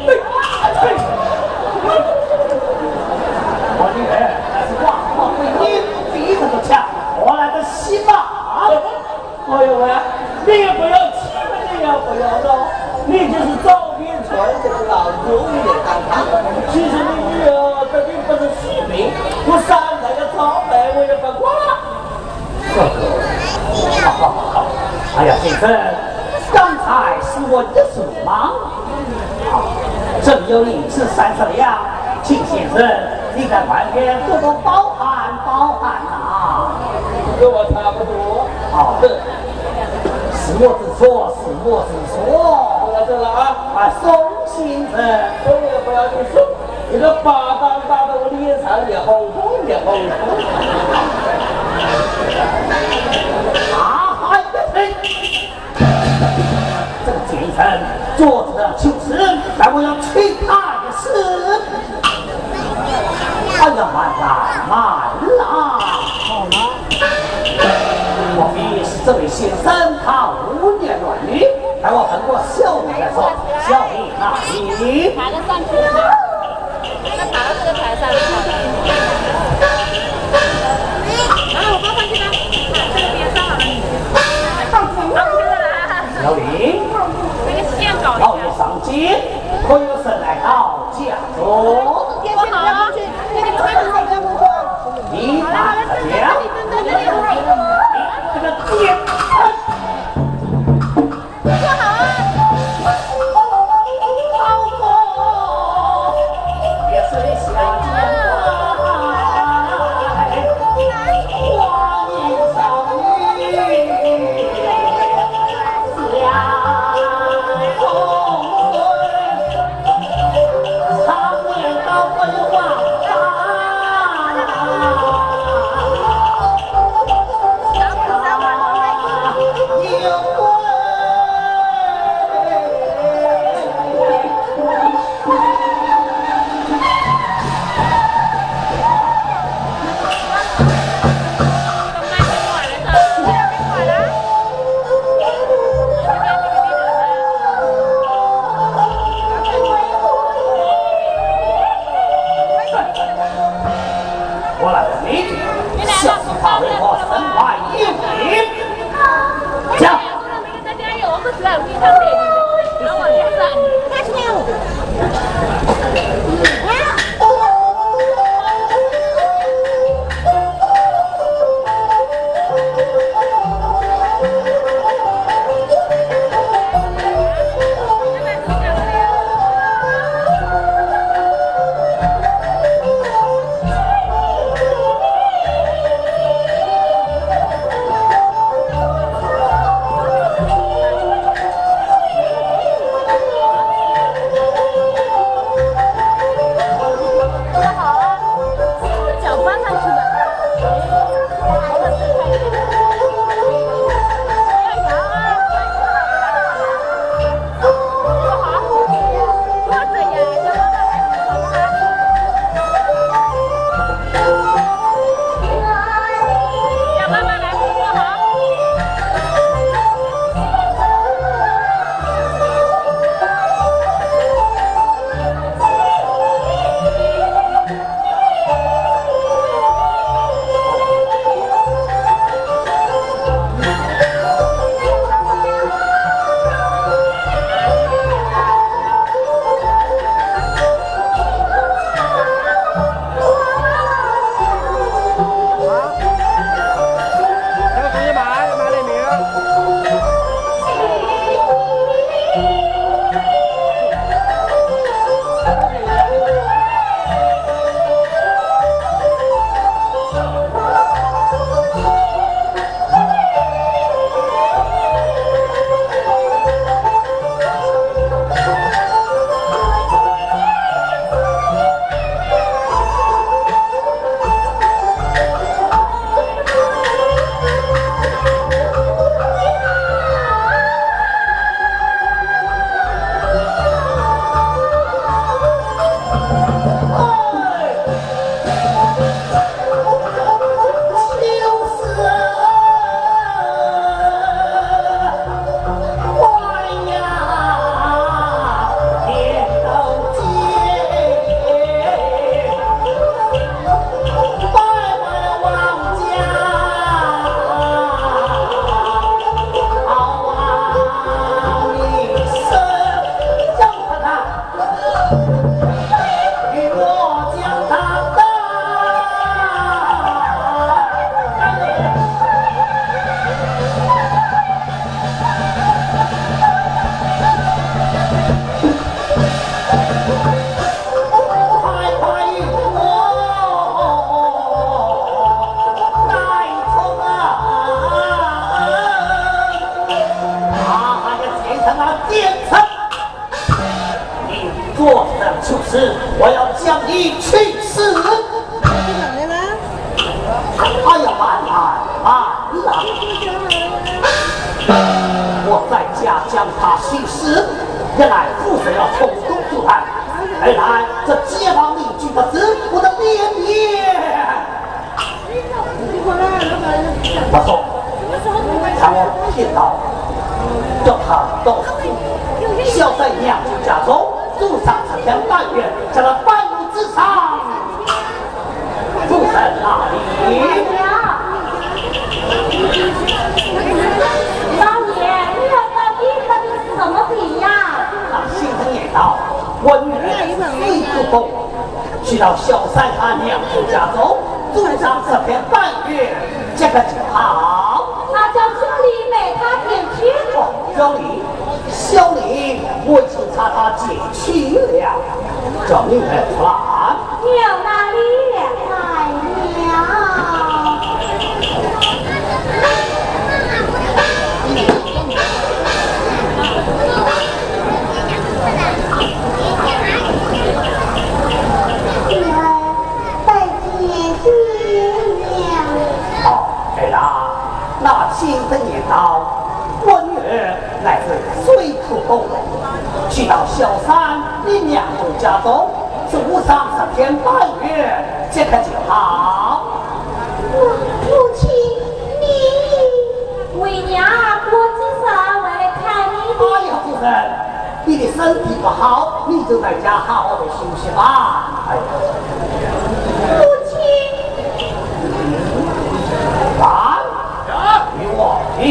Oh my god! 由于是三十了，请先生，你在旁边多多包涵包涵啊。跟我差不多。好的。是我之错，是我之错。不要走了啊！啊，宋先生，我也不要你送，你个巴掌打到我脸上也红红也红红。啊，还不行！这个先生，坐着。慢了，好了。我鄙是这位先生，他无言乱语。待，我通过校对，校对他。你爬到上去了吗？他到这个台上了吗？啊，我。个边上好了？老林，上机，可有神来稿，佳作。我在家将他训斥，一来负责要从中作害，二来这街坊邻居他真不的脸面。我说，看我听到，叫他到孝三娘家中住上三天半月，叫他半路自杀。去到小三他娘子家中住上这片半月，这个就好。那叫小李陪他点亲。哦，小李，小李，我已经查他进去了，叫你们出来。有哦去到小三你娘舅家中住上十天半月这可就好。我母亲你为娘我今早来看你哎呀夫人你的身体不好你就在家好好的休息吧。哎呀母亲你啊与我一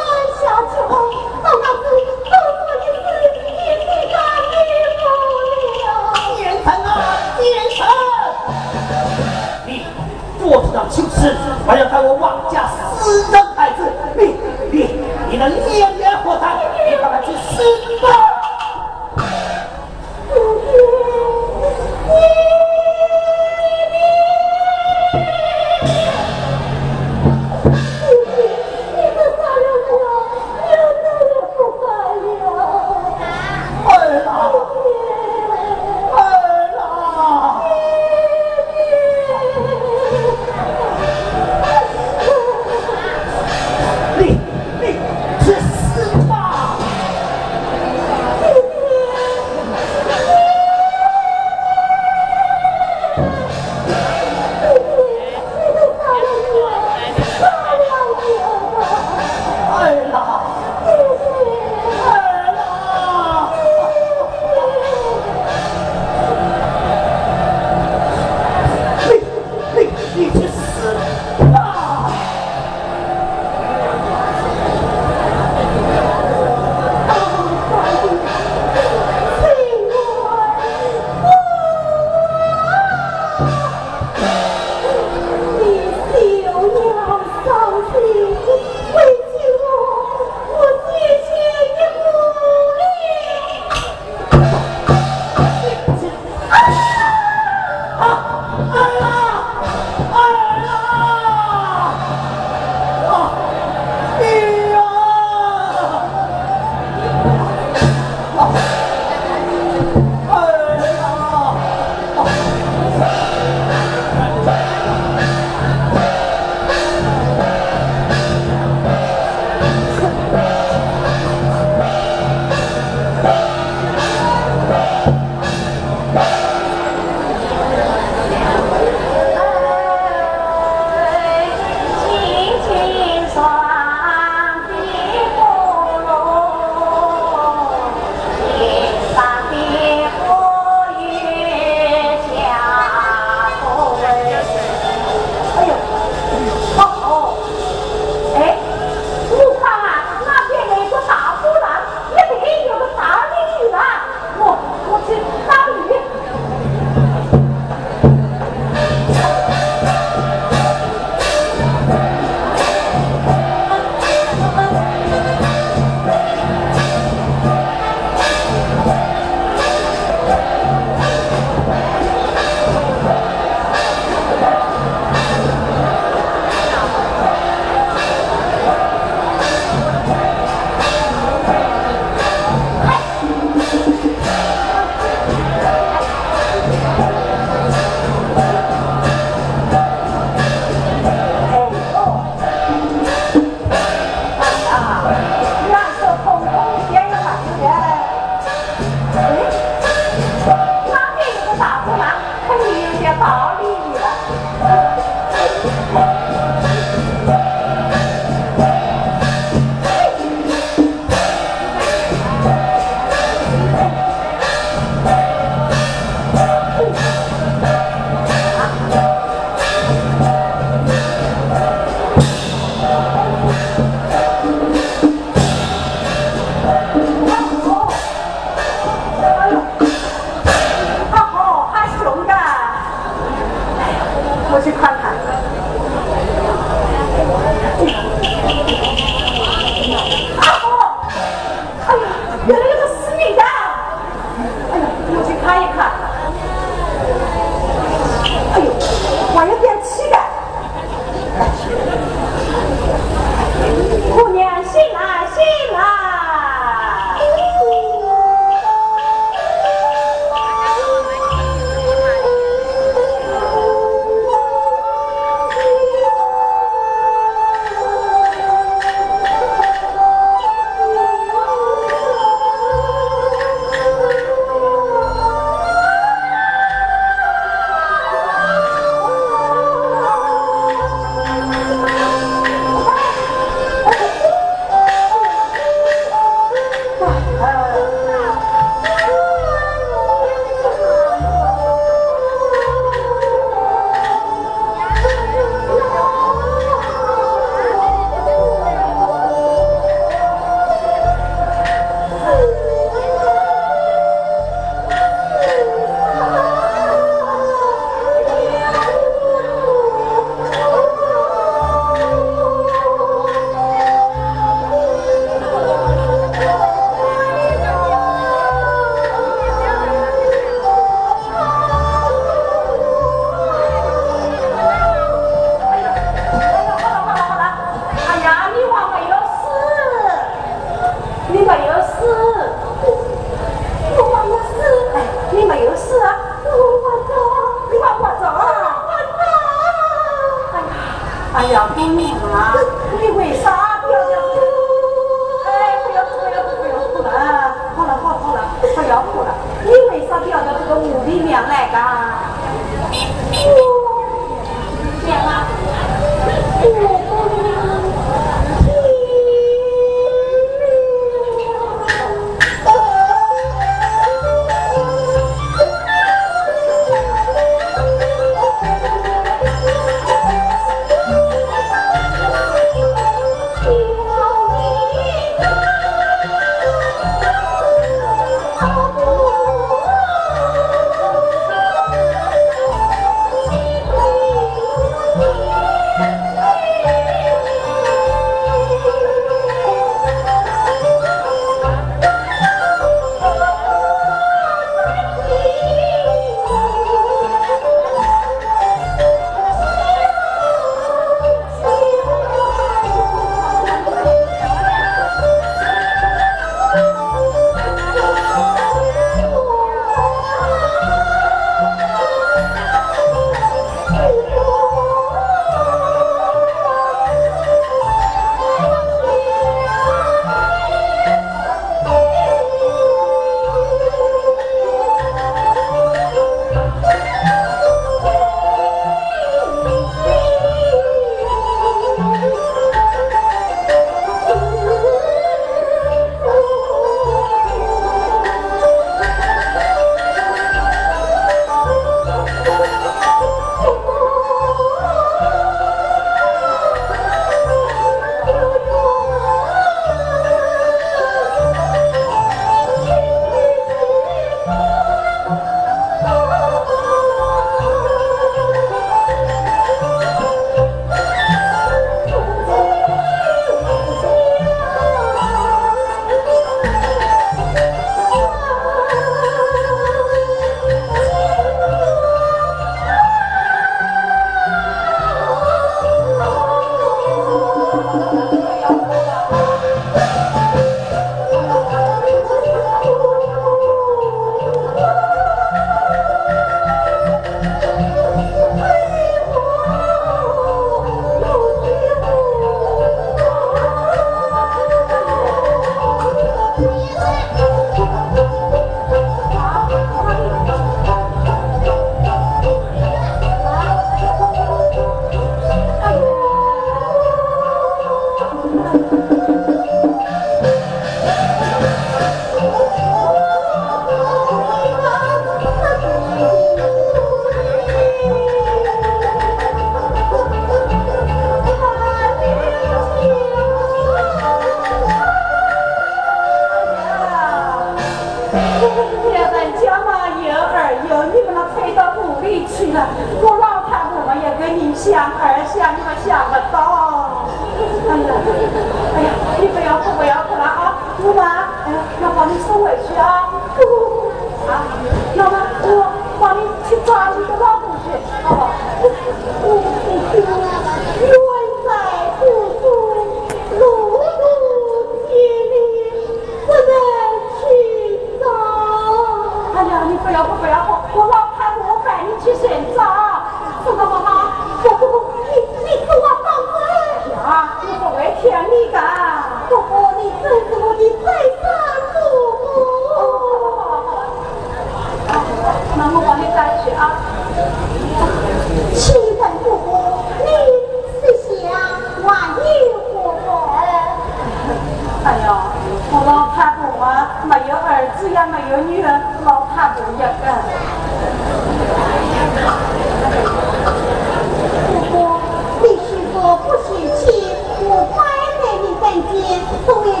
父亲，哎，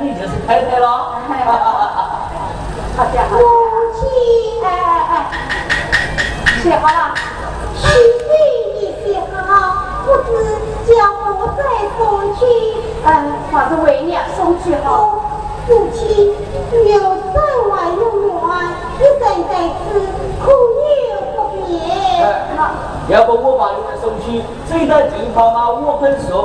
你就是太太了。母亲，哎哎哎，写好了，虚岁你写好，不知将我再送去，呃，把这为娘送去好。母亲有三万用元，一生在此，苦也不免。好，要不我把你们送去最大地方啊？我跟你，我。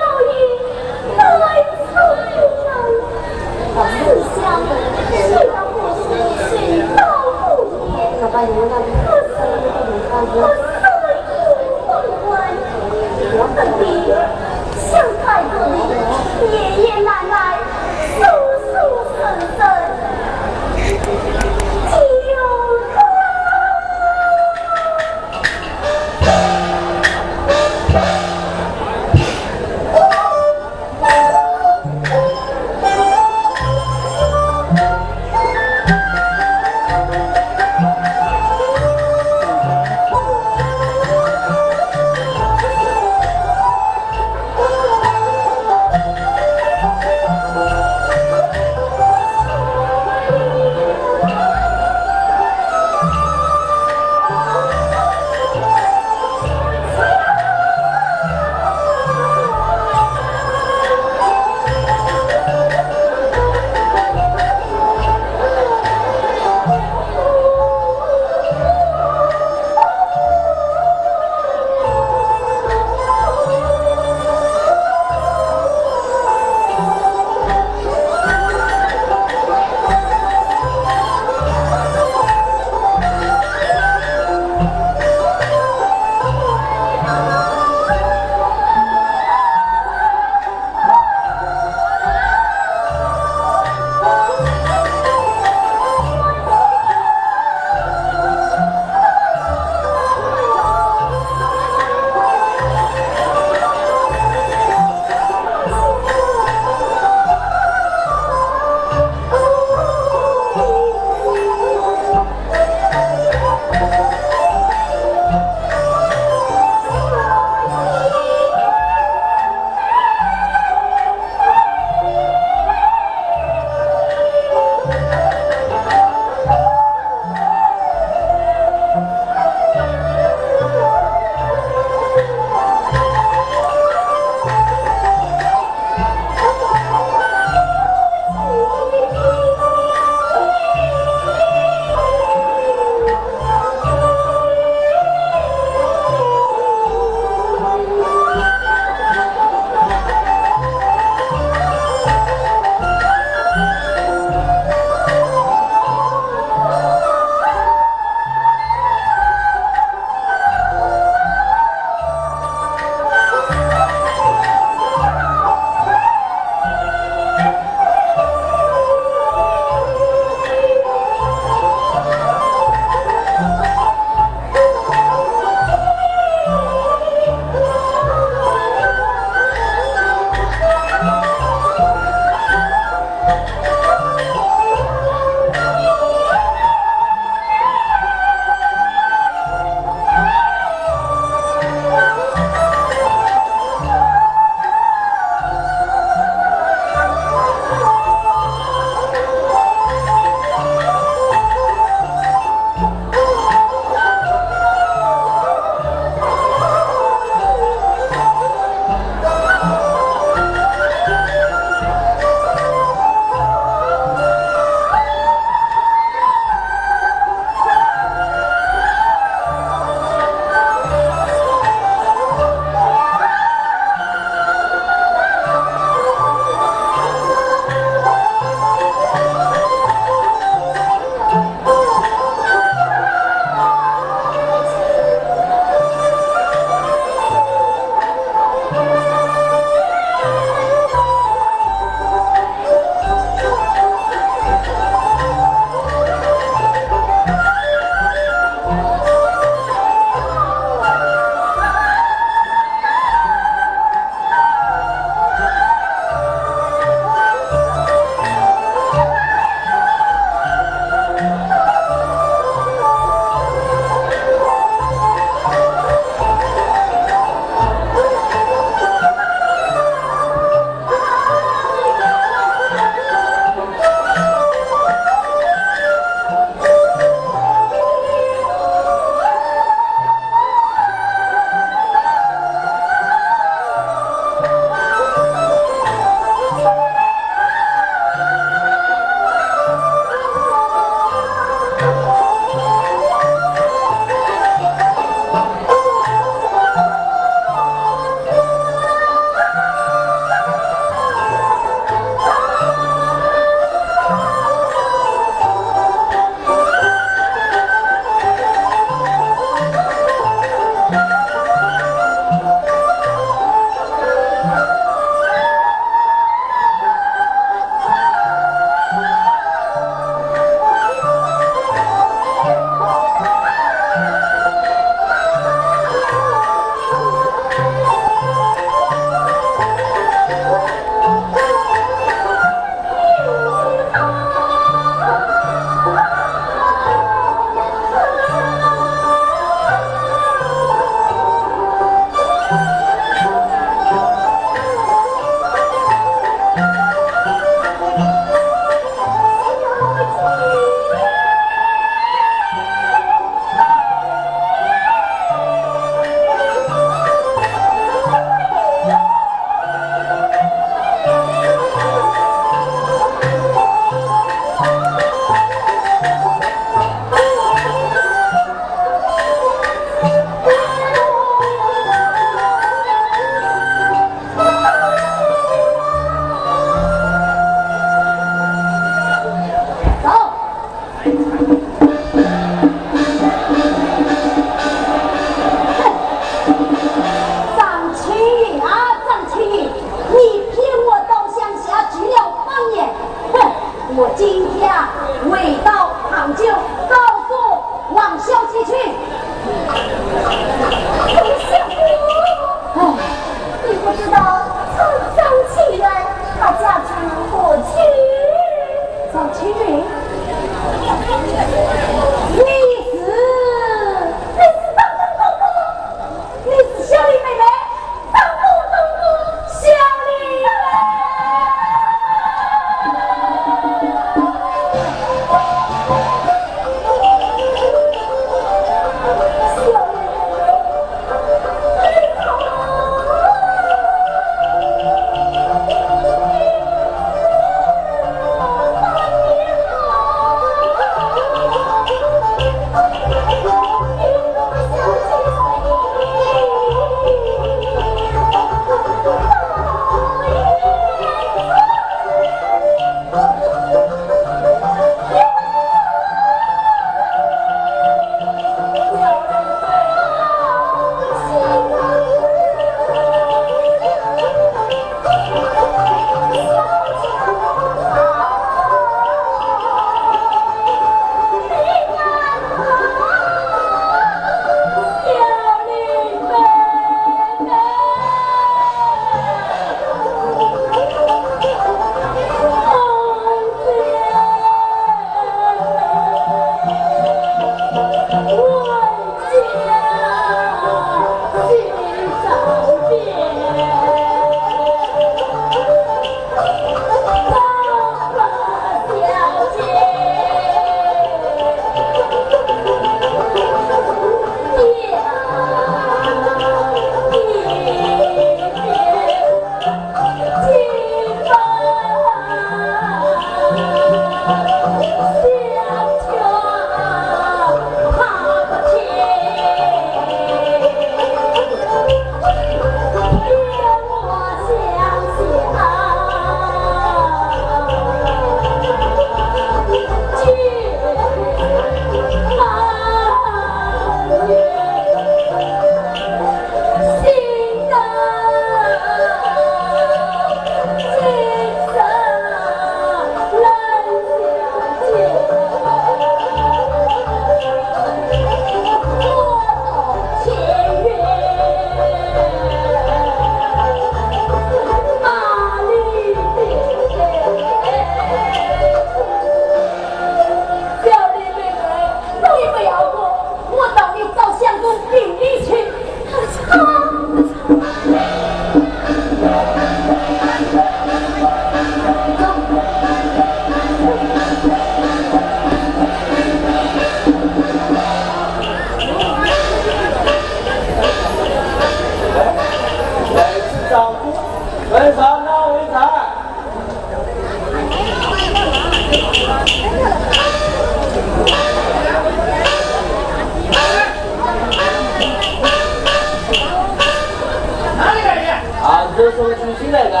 了。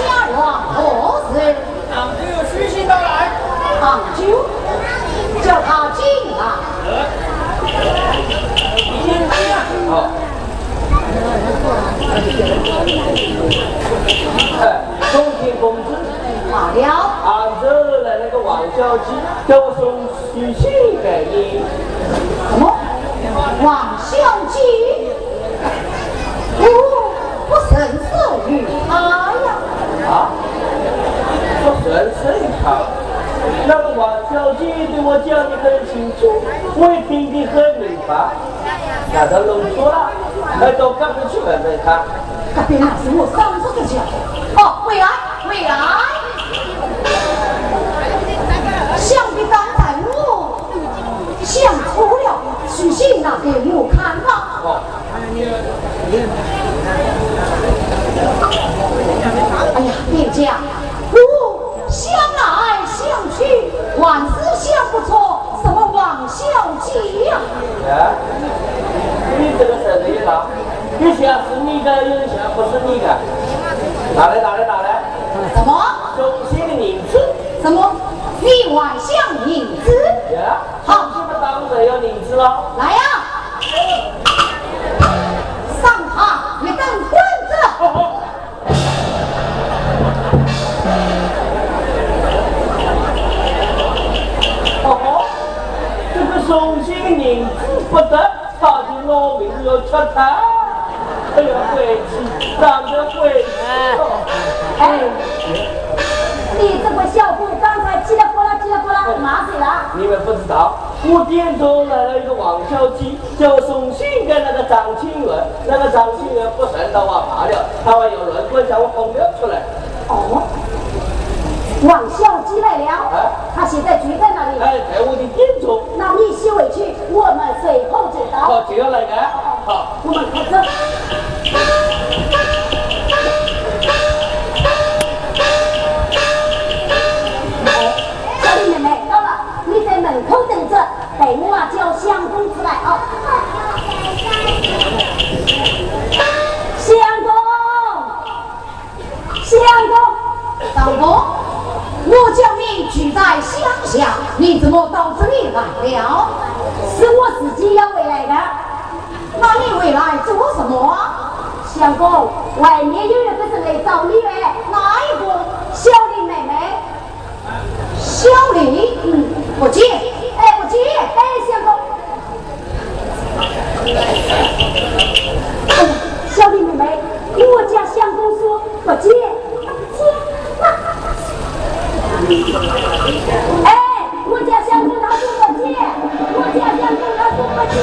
家王何事？杭州有书信到来。杭州，叫他进来。好。哎，恭喜公子，好了个王小姐，叫我送书信给你。什么？王小姐？哦，我认识于他呀。啊？我认识他。那个王小姐对我讲的很清楚，我也听得很明白。那他弄错了，那到赶快去问问他。那边那是我嫂子的家。哦，回来，回来。打给我看吧哎呀别讲我想来想去还是想不出什么王小姐呀？你这个设备也大有是你的有些不是你的。打来打来打来什么？中心的名字。什么？另外像影子呀好。这个当然要子了来呀。得，他的老命要吃他。哎呀，晦气，长得晦气。哎，你这个小妇刚才叽里呱啦叽里呱啦骂谁了？你们不知道，我店中来了一个王小姐，叫我送信给那个张清元，那个张清元不顺到我罢了，他还有人棍将我轰了出来。哦，王小姐来了，她现在住在哪里？哎，在我的店中，那你先回去，我们随后知道。好，就要来个，好。我们开走。小李妹妹到了，你在门口等着，等我啊叫相公出来啊。相公，相公，老婆，我叫你住在乡下，你怎么到这里来了？是我自己要回来的。那你回来做什么？相公，外面有人不是来找你的，哪一个？小林妹妹。小林？嗯，不见。哎，我接，哎，相公。小林妹妹，我家相公说不接，接。哎，我家相公他说不接，我家相公他说不接。